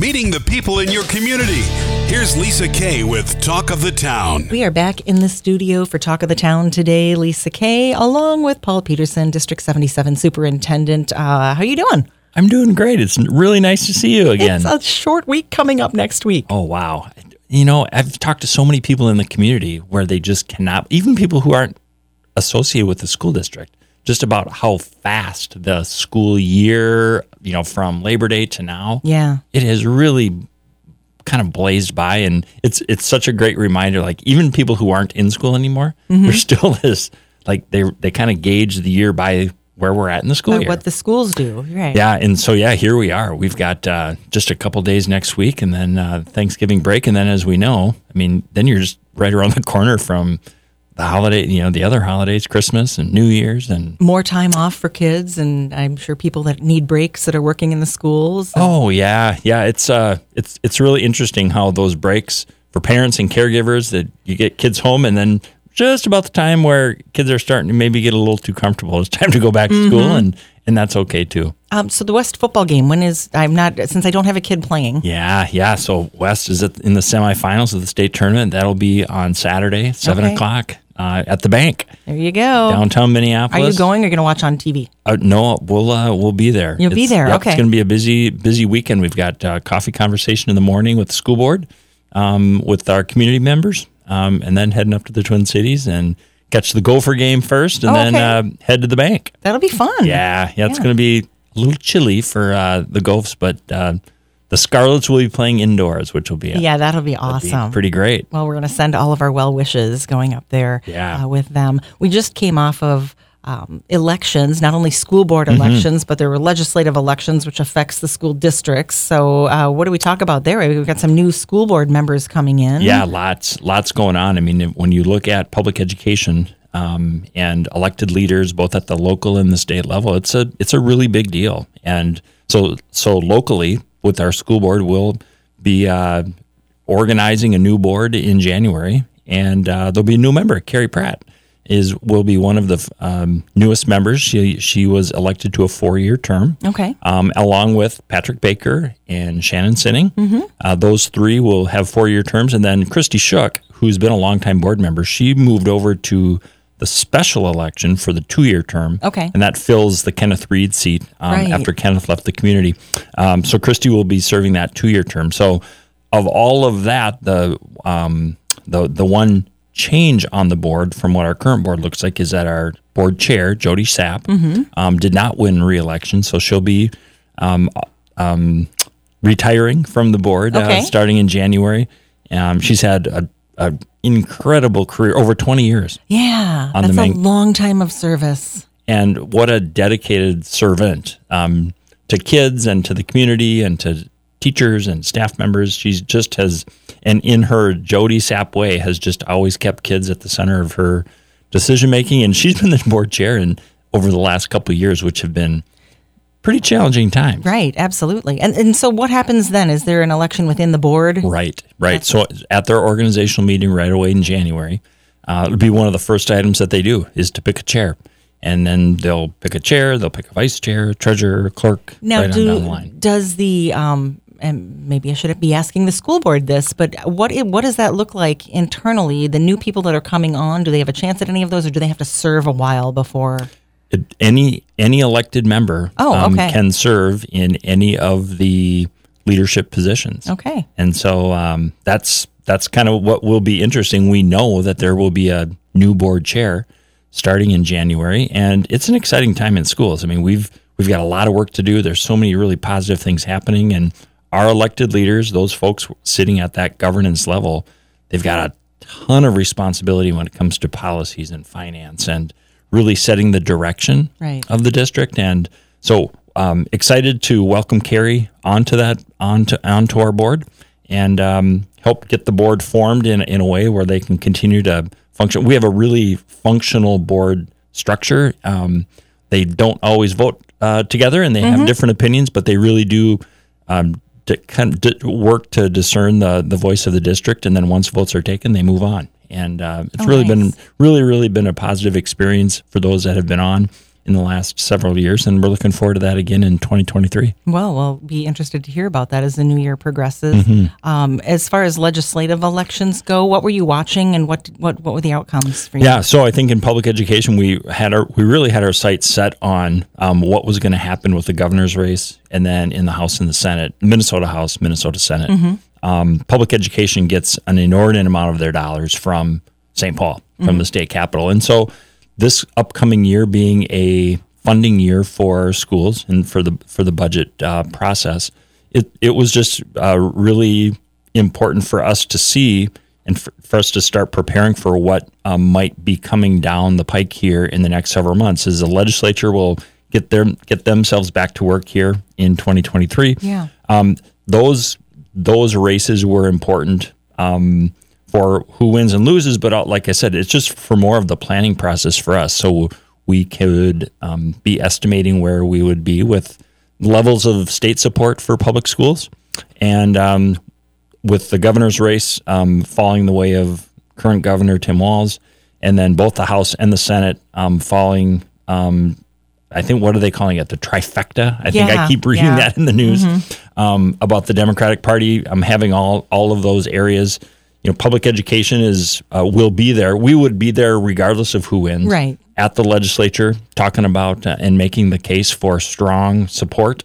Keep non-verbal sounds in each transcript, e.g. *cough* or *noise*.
meeting the people in your community. Here's Lisa Kay with Talk of the Town. We are back in the studio for Talk of the Town today. Lisa Kay, along with Paul Peterson, District 77 Superintendent. Uh, how are you doing? I'm doing great. It's really nice to see you again. It's a short week coming up next week. Oh, wow. You know, I've talked to so many people in the community where they just cannot, even people who aren't associated with the school district, just about how fast the school year, you know, from Labor Day to now, Yeah. it has really kind of blazed by and it's it's such a great reminder like even people who aren't in school anymore Mm-hmm. they're still *laughs* this like they they kind of gauge the year by where we're at in the school year what the schools do. Right. yeah, and so yeah, here we are. We've got uh, just a couple days next week, and then uh, Thanksgiving break, and then as we know, I mean, then you're just right around the corner from the holiday, you know, the other holidays, Christmas and New Year's, and More time off for kids, and I'm sure people that need breaks that are working in the schools. oh yeah, yeah, it's uh, it's it's really interesting how those breaks for parents and caregivers that you get kids home, and then just about the time where kids are starting to maybe get a little too comfortable, it's time to go back to school, and and that's okay too. Um, so the West football game, when is, I'm not, since I don't have a kid playing. Yeah, yeah. So West is in the semifinals of the state tournament. That'll be on Saturday, seven Okay. o'clock uh, at the bank There you go. downtown Minneapolis. Are you going or going to watch on TV? Uh, no, we'll uh, we'll be there. You'll be there, yep, okay. It's going to be a busy busy weekend. We've got uh, coffee conversation in the morning with the school board, um, with our community members, um, and then heading up to the Twin Cities and catch the Gopher game first, and Oh, then okay. uh, head to the bank. That'll be fun. Yeah, yeah, it's going to be a little chilly for uh, the Gophs, but uh, the Scarlets will be playing indoors, which will be, Yeah, that'll be be awesome. pretty great. Well, we're going to send all of our well wishes going up there Yeah. uh, with them. We just came off of um, elections, not only school board Mm-hmm. elections, but there were legislative elections, which affects the school districts. So, uh, what do we talk about there? We've got some new school board members coming in. Yeah, lots, lots going on. I mean, when you look at public education um, and elected leaders, both at the local and the state level, it's a it's a really big deal. And so, so locally with our school board, we'll be uh, organizing a new board in January, and uh, there'll be a new member, Carrie Pratt. Is will be one of the um, newest members. She she was elected to a four year term Okay. um, along with Patrick Baker and Shannon Sinning. Uh, those three will have four year terms. And then Christy Shook, who's been a longtime board member, she moved over to the special election for the two year term. Okay. And that fills the Kenneth Reed seat um, Right. after Kenneth left the community. Um, so Christy will be serving that two year term. So, of all of that, the um, the the one change on the board from what our current board looks like is that our board chair Jody Sapp um, did not win re-election, so she'll be um, um, retiring from the board Okay. uh, starting in January. Um, she's had a, a incredible career over 20 years. Yeah. That's a long time of service. and what a dedicated servant um, to kids and to the community and to teachers and staff members. She's just has, and in her Jody Sapp way, has just always kept kids at the center of her decision making. And she's been the board chair and over the last couple of years, which have been pretty challenging times. Right. Absolutely. And, and so, what happens then? Is there an election within the board? Right, right. So at their organizational meeting right away in January, uh, it'll be one of the first items that they do is to pick a chair. And then they'll pick a chair, they'll pick a vice chair, treasurer, clerk, Now, right do, down the line. does the um, and maybe I shouldn't be asking the school board this, but what what does that look like internally? The new people that are coming on, do they have a chance at any of those, or do they have to serve a while before? Any any elected member um, Oh, okay. can serve in any of the leadership positions. Okay, And so um, that's that's kind of what will be interesting. We know that there will be a new board chair starting in January, and it's an exciting time in schools. I mean, we've we've got a lot of work to do. There's so many really positive things happening, and our elected leaders, those folks sitting at that governance level, they've got a ton of responsibility when it comes to policies and finance and really setting the direction Right. of the district. And so um, excited to welcome Carrie onto that onto onto our board and um, help get the board formed in in a way where they can continue to function. We have a really functional board structure. Um, they don't always vote uh, together, and they have different opinions, but they really do. Um, to kind of work to discern the the voice of the district, and then once votes are taken, they move on. And uh, it's Oh, really been really really been a positive experience for those that have been on. in the last several years, and we're looking forward to that again in 2023. Well, we'll be interested to hear about that as the new year progresses. Mm-hmm. Um, as far as legislative elections go, what were you watching, and what what what were the outcomes for you? Yeah, so I think in public education we had our we really had our sights set on um, what was going to happen with the governor's race, and then in the House and the Senate, Minnesota House, Minnesota Senate. Um, public education gets an inordinate amount of their dollars from St. Paul, from the state capital, and so this upcoming year being a funding year for schools and for the for the budget uh, process, it it was just uh, really important for us to see and for, for us to start preparing for what um, might be coming down the pike here in the next several months. As the legislature will get their get themselves back to work here in 2023. Yeah. Um, those those races were important um, for who wins and loses, but uh, like I said, it's just for more of the planning process for us. So we could um, be estimating where we would be with levels of state support for public schools, and um, with the governor's race um, falling the way of current governor Tim Walz, and then both the House and the Senate um, falling. Um, I think what are they calling it? The trifecta. I think I keep reading yeah. that in the news um, about the Democratic Party. I'm having all all of those areas. You know, public education is uh, will be there. We would be there regardless of who wins. Right. At the legislature, talking about uh, and making the case for strong support,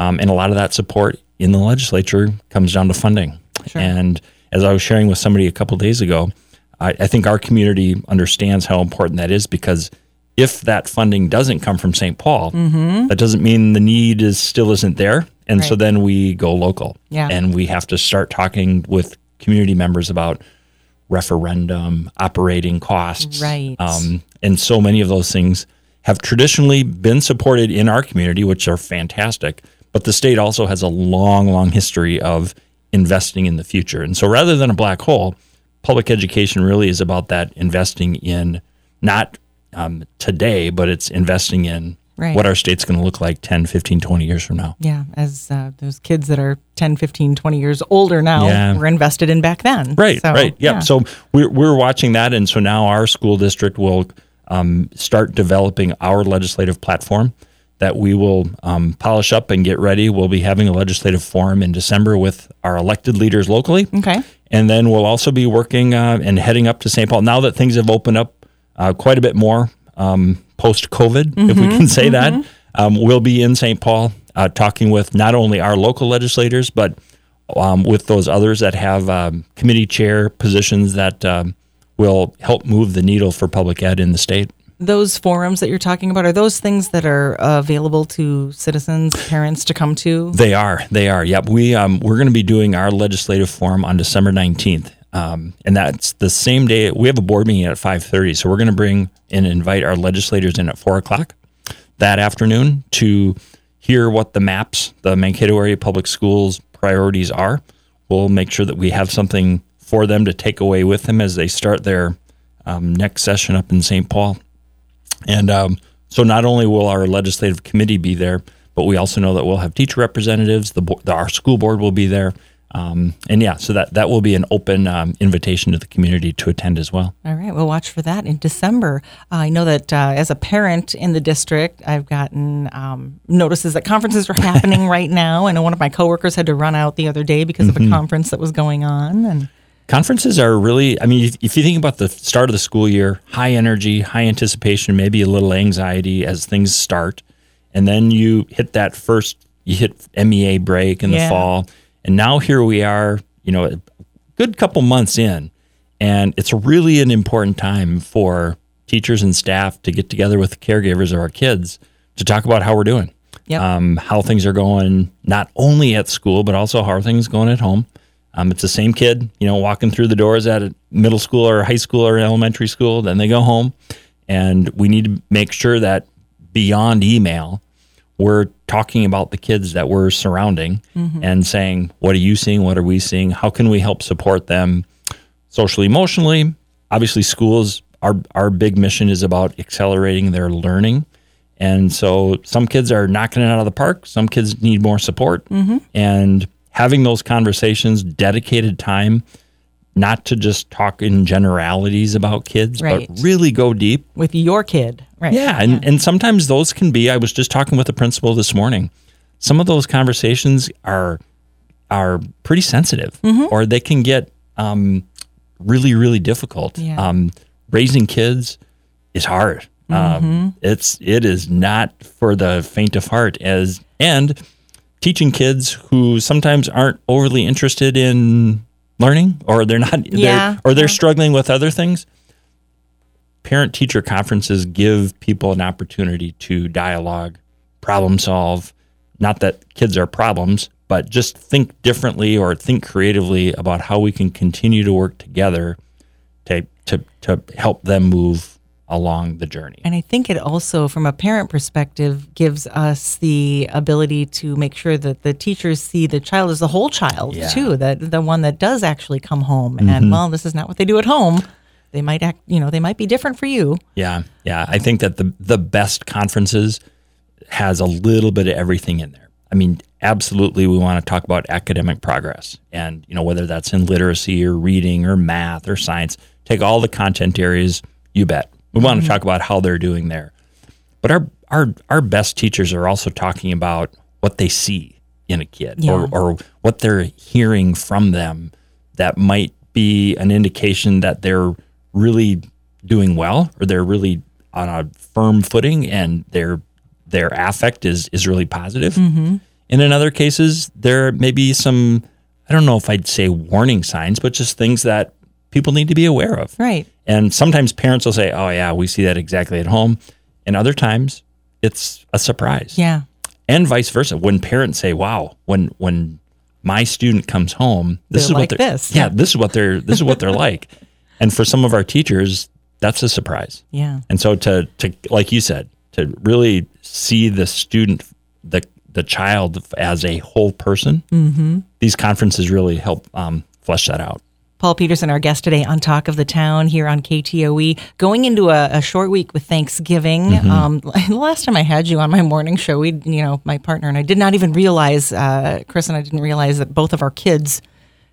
um, and a lot of that support in the legislature comes down to funding. Sure. And as I was sharing with somebody a couple days ago, I, I think our community understands how important that is because if that funding doesn't come from St. Paul, that doesn't mean the need is still isn't there. And so then we go local. Yeah. And we have to start talking with community members about referendum, operating costs. Right. Um, and so many of those things have traditionally been supported in our community, which are fantastic. But the state also has a long, long history of investing in the future. And so rather than a black hole, public education really is about that investing in not um, today, but it's investing in Right. what our state's going to look like 10, 15, 20 years from now. Yeah, as uh, those kids that are 10, 15, 20 years older now Yeah. were invested in back then. Right, So, right. Yep. So we're, we're watching that. And so now our school district will um, start developing our legislative platform that we will um, polish up and get ready. We'll be having a legislative forum in December with our elected leaders locally. Okay. And then we'll also be working uh, and heading up to St. Paul now that things have opened up uh, quite a bit more um, post COVID, if we can say that. Um, we'll be in St. Paul uh, talking with not only our local legislators, but um, with those others that have um, committee chair positions that um, will help move the needle for public ed in the state. Those forums that you're talking about are those things that are uh, available to citizens, parents to come to? They are. They are. Yep. We um, we're going to be doing our legislative forum on December nineteenth, um, and that's the same day. We have a board meeting at five thirty, so we're going to bring and invite our legislators in at four o'clock that afternoon to hear what the MAPS, the Mankato area public schools priorities are. We'll make sure that we have something for them to take away with them as they start their um, next session up in St. Paul. And um, so not only will our legislative committee be there, but we also know that we'll have teacher representatives. The, bo- the our school board will be there, um, and yeah, so that that will be an open um, invitation to the community to attend as well. All right, we'll watch for that in December. Uh, I know that uh, as a parent in the district, I've gotten um, notices that conferences are *laughs* happening right now. I know one of my coworkers had to run out the other day because of a conference that was going on. And Conferences are really, I mean, if, if you think about the start of the school year, high energy, high anticipation, maybe a little anxiety as things start. And then you hit that first, you hit MEA break in the fall. And now here we are, you know, a good couple months in. And it's really an important time for teachers and staff to get together with the caregivers of our kids to talk about how we're doing Yep. um, how things are going, not only at school, but also how are things going at home. Um, it's the same kid, you know, walking through the doors at a middle school or high school or elementary school. Then they go home, and we need to make sure that beyond email, we're talking about the kids that we're surrounding mm-hmm. and saying, "What are you seeing? What are we seeing? How can we help support them socially, emotionally?" Obviously, schools. Our our big mission is about accelerating their learning. And so some kids are knocking it out of the park. Some kids need more support. Mm-hmm. And having those conversations, dedicated time, not to just talk in generalities about kids, Right. but really go deep. with your kid, right? Yeah, and, and sometimes those can be. I was just talking with the principal this morning. Some of those conversations are are pretty sensitive, or they can get um, really, really difficult. Yeah. Um, raising kids is hard. Um, it's it is not for the faint of heart. As and teaching kids who sometimes aren't overly interested in learning, or they're not, Yeah, they're, or they're struggling with other things parent teacher conferences give people an opportunity to dialogue, problem solve. Not that kids are problems, but just think differently or think creatively about how we can continue to work together to to, to help them move along the journey. And I think it also, from a parent perspective, gives us the ability to make sure that the teachers see the child as the whole child Yeah. too, that the one that does actually come home. And mm-hmm. well, this is not what they do at home. They might act, you know, they might be different for you. Yeah, yeah. I think that the the best conferences has a little bit of everything in there. I mean, absolutely, we want to talk about academic progress, and you know whether that's in literacy or reading or math or science. Take all the content areas. You bet. We want to mm-hmm. talk about how they're doing there. But our our our best teachers are also talking about what they see in a kid Yeah. or, or what they're hearing from them that might be an indication that they're really doing well or they're really on a firm footing and their their affect is is really positive. Mm-hmm. And in other cases, there may be some I don't know if I'd say warning signs, but just things that people need to be aware of. Right. And sometimes parents will say, "Oh yeah, we see that exactly at home," and other times it's a surprise. Yeah. And vice versa. When parents say, "Wow, when when my student comes home, this They're is like what they're this." yeah, this is what they're this is what they're like." *laughs* And for some of our teachers, that's a surprise. Yeah. And so to to like you said, to really see the student the the child as a whole person, Mm-hmm. these conferences really help um, flesh that out. Paul Peterson, our guest today on Talk of the Town here on KTOE, going into a, a short week with Thanksgiving. Um, *laughs* the last time I had you on my morning show, we, you know, my partner and I did not even realize, uh, Chris and I didn't realize that both of our kids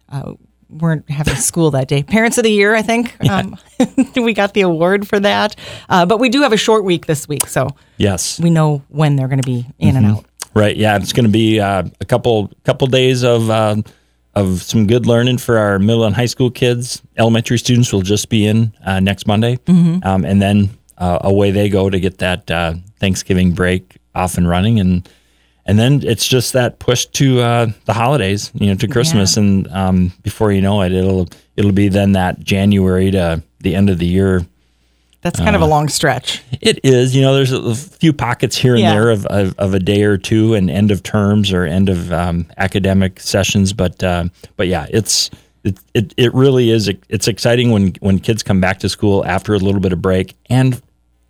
uh, weren't having *laughs* school that day. Parents of the Year, I think. Um, *laughs* we got the award for that. Uh, but we do have a short week this week, so Yes. we know when they're going to be in and out. Right. Yeah, it's going to be uh, a couple couple days of uh, of some good learning for our middle and high school kids. Elementary students will just be in uh, next Monday, um, and then uh, away they go to get that uh, Thanksgiving break off and running, and and then it's just that push to uh, the holidays, you know, to Christmas, and um, before you know it, it'll it'll be then that January to the end of the year That's kind of a long stretch. it is. You know, there's a, few pockets here and Yeah. there of, of, of a day or two and end of terms or end of um, academic sessions, but uh, but yeah, it's it, it it really is. It's exciting when when kids come back to school after a little bit of break, and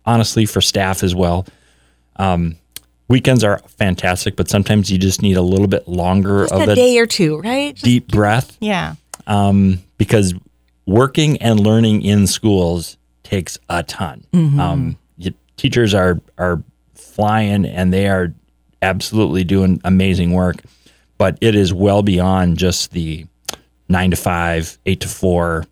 honestly for staff as well. Um, weekends are fantastic, but sometimes you just need a little bit longer Just of a a day or two, right? Just- deep breath yeah. um, because working and learning in schools takes a ton. Um, y- teachers are are flying and they are absolutely doing amazing work, but it is well beyond just the nine to five, eight to four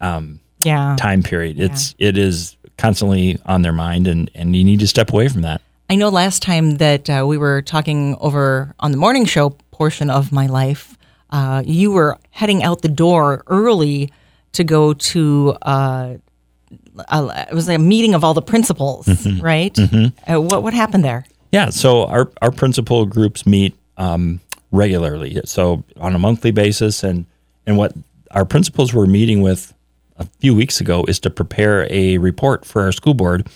um, Yeah. time period. It's it is constantly on their mind, and and you need to step away from that. I know last time that uh, we were talking over on the morning show portion of my life, uh, you were heading out the door early to go to. Uh, it was a meeting of all the principals, right? Uh, what what happened there? Yeah, so our our principal groups meet um, regularly, so on a monthly basis, and and what our principals were meeting with a few weeks ago is to prepare a report for our school board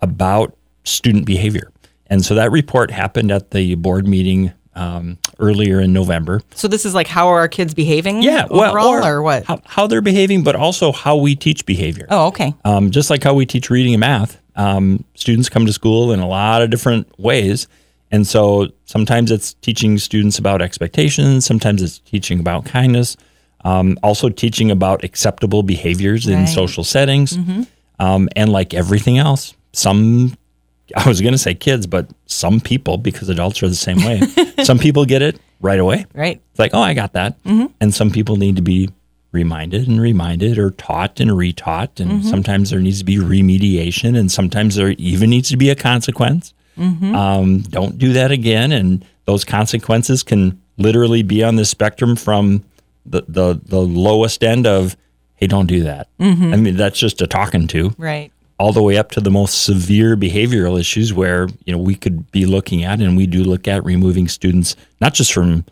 about student behavior, and so that report happened at the board meeting um, earlier in November. So this is like how are our kids behaving? Yeah, well, overall, or, what? How, how they're behaving, but also how we teach behavior. oh, okay. Um, just like how we teach reading and math, um, students come to school in a lot of different ways. And so sometimes it's teaching students about expectations, sometimes it's teaching about kindness, um, also teaching about acceptable behaviors in Right. Mm-hmm. social settings. Um, and like everything else, some, I was going to say kids, but some people, because adults are the same way, *laughs* some people get it right away. Right. It's like, oh, I got that. Mm-hmm. And some people need to be reminded and reminded or taught and retaught. And mm-hmm. sometimes there needs to be remediation and sometimes there even needs to be a consequence. Mm-hmm. Um, don't do that again. And those consequences can literally be on the spectrum from the, the, the lowest end of, hey, don't do that. I mean, that's just a talking to Right. All the way up to the most severe behavioral issues where you know we could be looking at and we do look at removing students not just from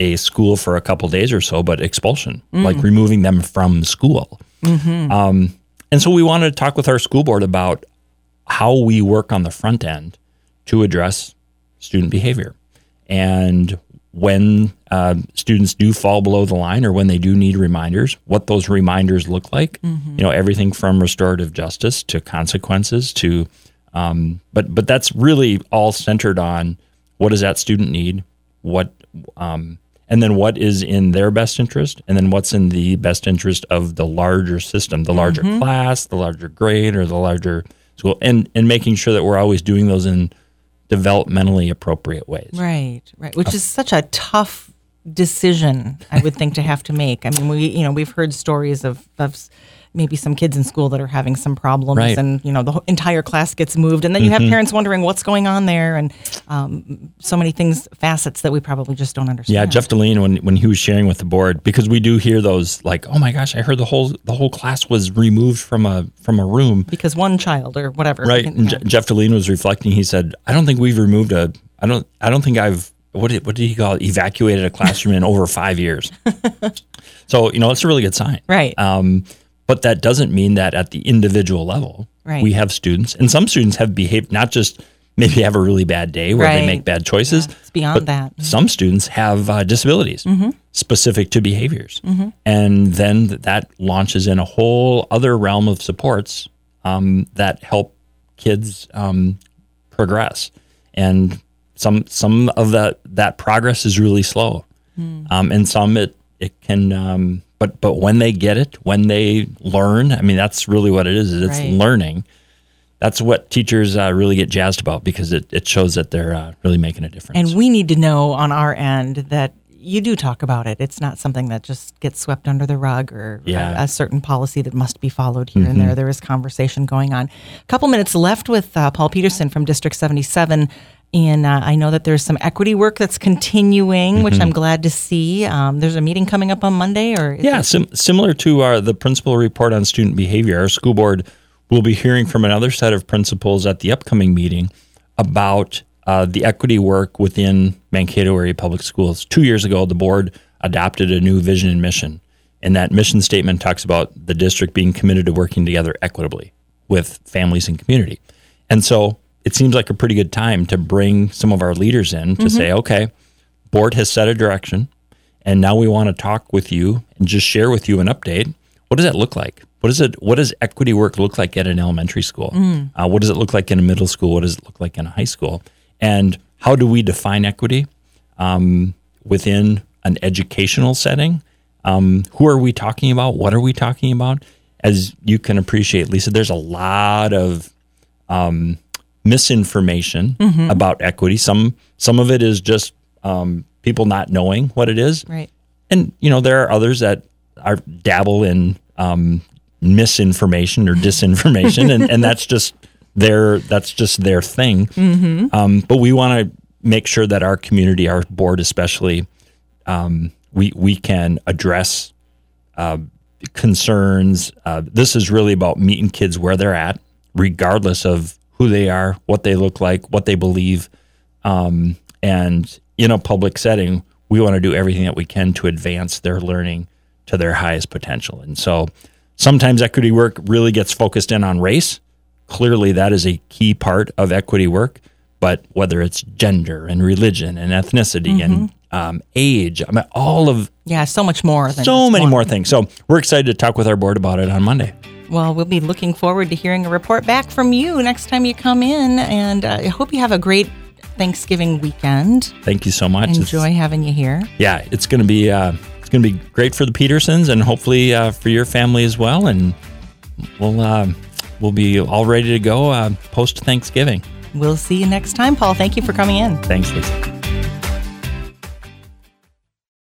a school for a couple days or so but expulsion like removing them from school. Um, and so we wanted to talk with our school board about how we work on the front end to address student behavior. And when uh, students do fall below the line or when they do need reminders, what those reminders look like. You know, everything from restorative justice to consequences to, um, but but that's really all centered on what does that student need, what, um, and then what is in their best interest, and then what's in the best interest of the larger system, the larger class, the larger grade, or the larger school, and and making sure that we're always doing those in developmentally appropriate ways. Right, right. Which is such a tough decision, I would think, to have to make. I mean, we, you know, we've heard stories of, of maybe some kids in school that are having some problems, Right. and you know, the entire class gets moved, and then you have parents wondering what's going on there, and um, so many things, facets that we probably just don't understand. Yeah, Jeff Deline when when he was sharing with the board because we do hear those like, oh my gosh, I heard the whole the whole class was removed from a from a room. because one child or whatever. Right. And Je- Jeff Deline was reflecting. He said, I don't think we've removed a. I don't. I don't think I've. What did what did he call it? Evacuated a classroom in over five years. *laughs* so you know, it's a really good sign. Right. Um, but that doesn't mean that at the individual level, Right. we have students, and some students have behaved not just maybe have a really bad day where they make bad choices. Yeah, it's beyond but that. Mm-hmm. Some students have uh, disabilities specific to behaviors, and then th- that launches in a whole other realm of supports um, that help kids um, progress. And some some of that that progress is really slow, um, and some it it can. Um, but but when they get it, when they learn, I mean that's really what it is. is It's Right. learning. That's what teachers uh, really get jazzed about because it, it shows that they're uh, really making a difference. And we need to know on our end that you do talk about it. It's not something that just gets swept under the rug or Yeah. Mm-hmm. a, a certain policy that must be followed here and there. There is conversation going on. A couple minutes left with uh, Paul Peterson from District 77. And uh, I know that there's some equity work that's continuing, which I'm glad to see. Um, there's a meeting coming up on Monday, or Yeah, sim- similar to our the principal report on student behavior, our school board will be hearing from another set of principals at the upcoming meeting about uh, the equity work within Mankato area public schools. Two years ago, the board adopted a new vision and mission, and that mission statement talks about the district being committed to working together equitably with families and community. And so it seems like a pretty good time to bring some of our leaders in to say, okay, board has set a direction and now we want to talk with you and just share with you an update. What does that look like? What is it? What does equity work look like at an elementary school? Uh, what does it look like in a middle school? What does it look like in a high school? And how do we define equity um, within an educational setting? Um, who are we talking about? What are we talking about? As you can appreciate, Lisa, there's a lot of um, misinformation about equity. Some some of it is just um, people not knowing what it is, right? and you know there are others that are dabble in um, misinformation or *laughs* disinformation, and, and that's just their that's just their thing. Um, but we want to make sure that our community, our board especially, um, we we can address uh, concerns. Uh, this is really about meeting kids where they're at, regardless of who they are, what they look like, what they believe. Um, and in a public setting, we want to do everything that we can to advance their learning to their highest potential. And so sometimes equity work really gets focused in on race. Clearly, that is a key part of equity work. But whether it's gender and religion and ethnicity and um, age, I mean, all of Yeah, so much more. Than so many one. more things. So we're excited to talk with our board about it on Monday. Well, we'll be looking forward to hearing a report back from you next time you come in, and uh, I hope you have a great Thanksgiving weekend. Thank you so much. It's- Enjoy having you here. yeah, it's going to be uh, it's going to be great for the Petersons and hopefully uh, for your family as well. And we'll uh, we'll be all ready to go uh, post Thanksgiving. We'll see you next time, Paul. Thank you for coming in. Thanks, Lisa.